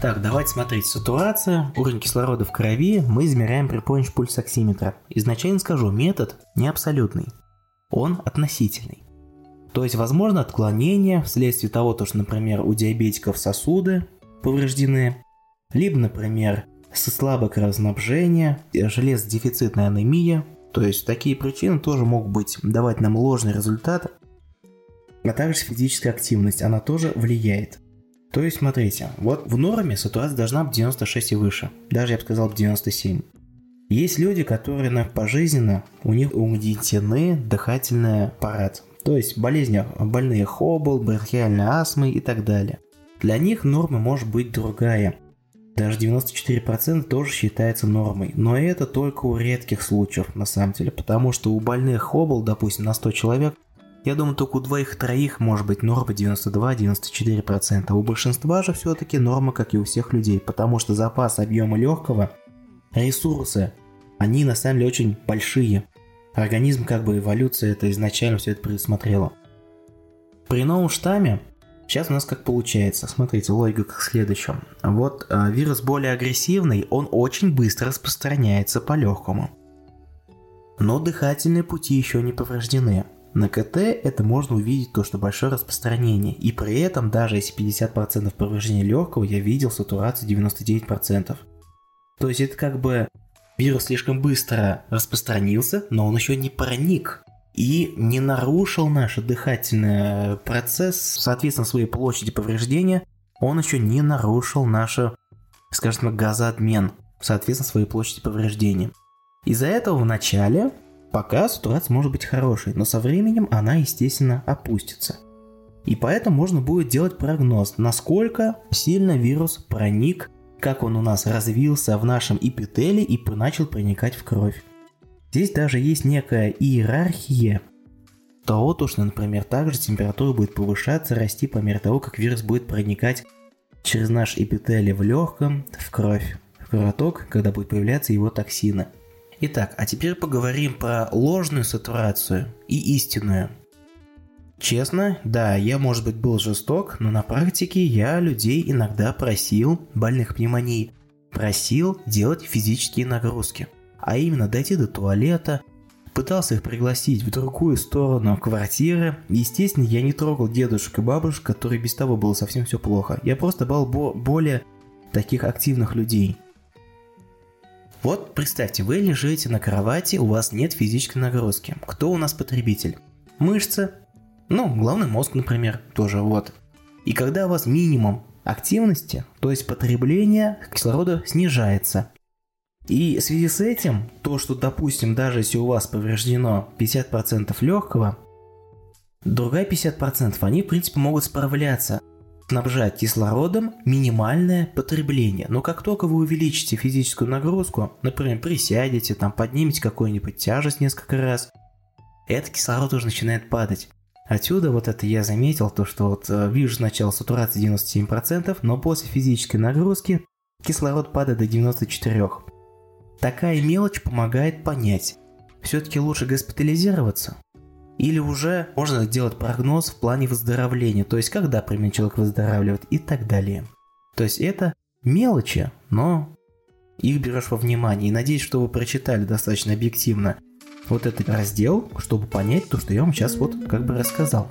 Так, давайте смотреть. Сатурация, уровень кислорода в крови мы измеряем при помощи пульсоксиметра. Изначально скажу, метод не абсолютный. Он относительный. То есть, возможно, отклонение вследствие того, что, например, у диабетиков сосуды повреждены, либо, например, со слабое кровоснабжение, железодефицитная анемия. То есть, такие причины тоже могут быть давать нам ложный результат, а также физическая активность, она тоже влияет. То есть, смотрите, вот в норме сатурация должна быть 96 и выше, даже я бы сказал 97. Есть люди, которые на пожизненно, у них угнетены дыхательный аппарат, то есть болезни, больные хобл, бронхиальной астмой и так далее. Для них норма может быть другая. Даже 94% тоже считается нормой. Но это только у редких случаев, на самом деле. Потому что у больных хобл, допустим, на 100 человек, я думаю, только у двоих-троих может быть норма 92-94%. А у большинства же все-таки норма, как и у всех людей. Потому что запас объема легкого, ресурсы, они на самом деле очень большие. Организм, как бы эволюция, это изначально все это предусмотрела. При новом штамме Сейчас у нас как получается. Смотрите, логика как следующем. Вот э, вирус более агрессивный, он очень быстро распространяется по легкому. Но дыхательные пути еще не повреждены. На КТ это можно увидеть то, что большое распространение. И при этом, даже если 50% повреждения легкого, я видел сатурацию 99%. То есть это как бы вирус слишком быстро распространился, но он еще не проник и не нарушил наш дыхательный процесс, соответственно, своей площади повреждения, он еще не нарушил наш, скажем так, газообмен, соответственно, своей площади повреждения. Из-за этого в начале пока ситуация может быть хорошей, но со временем она, естественно, опустится. И поэтому можно будет делать прогноз, насколько сильно вирус проник, как он у нас развился в нашем эпителии и начал проникать в кровь. Здесь даже есть некая иерархия того, то, что, например, также температура будет повышаться, расти по мере того, как вирус будет проникать через наш эпителий в легком, в кровь, в кровоток, когда будет появляться его токсины. Итак, а теперь поговорим про ложную сатурацию и истинную. Честно, да, я, может быть, был жесток, но на практике я людей иногда просил, больных пневмонией, просил делать физические нагрузки – а именно дойти до туалета, пытался их пригласить в другую сторону квартиры. Естественно, я не трогал дедушек и бабушек, которые без того было совсем все плохо. Я просто был бо- более таких активных людей. Вот представьте, вы лежите на кровати, у вас нет физической нагрузки. Кто у нас потребитель? Мышцы, ну, главный мозг, например, тоже вот. И когда у вас минимум активности, то есть потребление кислорода снижается, и в связи с этим, то, что, допустим, даже если у вас повреждено 50% легкого, другая 50% они, в принципе, могут справляться, снабжать кислородом минимальное потребление. Но как только вы увеличите физическую нагрузку, например, присядете, там, поднимете какую-нибудь тяжесть несколько раз, этот кислород уже начинает падать. Отсюда вот это я заметил, то что вот э, вижу сначала сатурация 97%, но после физической нагрузки кислород падает до 94%. Такая мелочь помогает понять, все-таки лучше госпитализироваться или уже можно сделать прогноз в плане выздоровления, то есть когда примерно человек выздоравливает и так далее. То есть это мелочи, но их берешь во внимание. И надеюсь, что вы прочитали достаточно объективно вот этот раздел, чтобы понять то, что я вам сейчас вот как бы рассказал.